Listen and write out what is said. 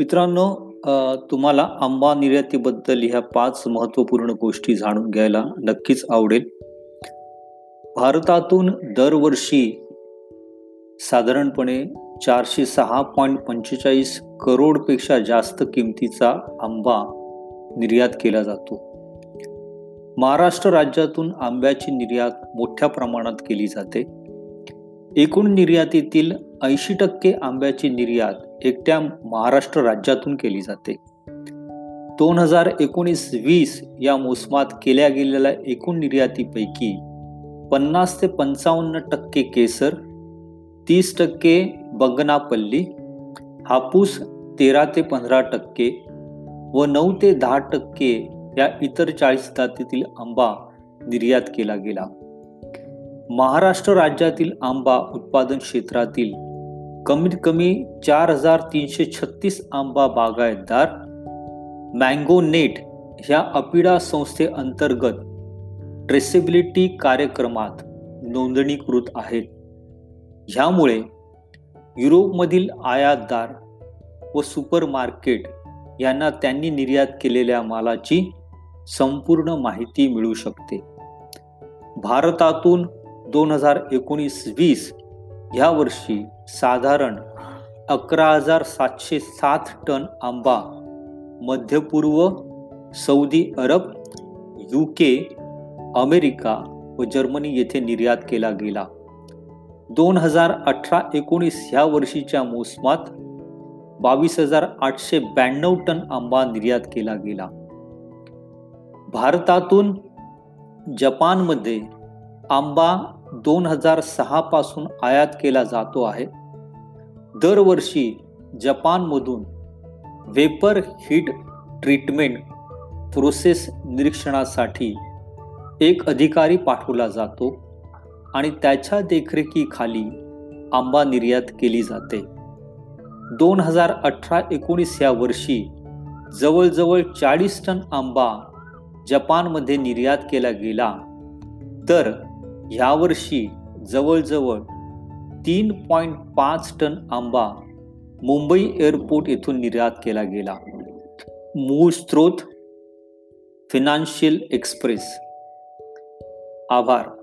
मित्रांनो तुम्हाला आंबा निर्यातीबद्दल ह्या पाच महत्त्वपूर्ण गोष्टी जाणून घ्यायला नक्कीच आवडेल. भारतातून दरवर्षी साधारणपणे चारशे सहा पॉईंट पंचेचाळीस करोडपेक्षा जास्त किमतीचा आंबा निर्यात केला जातो. महाराष्ट्र राज्यातून आंब्याची निर्यात मोठ्या प्रमाणात केली जाते. एकूण निर्यातीतील ऐंशी टक्के आंब्याची निर्यात एकट्या महाराष्ट्र राज्यातून केली जाते. दोन हजार एकोणीस वीस या मोसमात केल्या गेलेल्या एकूण निर्यातीपैकी पन्नास ते पंचावन्न टक्के केसर तीस टक्के बंगनापल्ली हापूस तेरा ते पंधरा टक्के व नऊ ते दहा टक्के या इतर चाळीस जातीतील आंबा निर्यात केला गेला. महाराष्ट्र राज्यातील आंबा उत्पादन क्षेत्रातील कमीत कमी चार हजार तीनशे छत्तीस आंबा बागायतदार मँगो नेट ह्या अपिडा संस्थेअंतर्गत ट्रेसेबिलिटी कार्यक्रमात नोंदणीकृत आहेत. ह्यामुळे युरोपमधील आयातदार व सुपर मार्केट यांना त्यांनी निर्यात केलेल्या मालाची संपूर्ण माहिती मिळू शकते. भारतातून दोन हजार एकोणीस वीस ह्या वर्षी साधारण अकरा हजार सातशे सात टन आंबा मध्यपूर्व सौदी अरब यू के अमेरिका व जर्मनी येथे निर्यात केला गेला. दोन हजार अठरा एकोणीस ह्या वर्षीच्या मोसमात बावीस हजार आठशे ब्याण्णव टन आंबा निर्यात केला गेला. भारतातून जपानमध्ये आंबा दोन हजार सहा पासून आयात केला जातो आहे. दरवर्षी जपानमधून वेपर हीट ट्रीटमेंट प्रोसेस निरीक्षणासाठी एक अधिकारी पाठवला जातो आणि त्याच्या देखरेखीखाली आंबा निर्यात केली जाते. दोन हजार अठरा एकोणीस या वर्षी जवळजवळ चाळीस टन आंबा जपानमध्ये निर्यात केला गेला. तर यावर्षी जवळजवळ तीन पॉईंट पाच टन आंबा मुंबई एअरपोर्ट येथून निर्यात केला गेला. मूळ स्त्रोत फिनान्शियल एक्सप्रेस. आभार.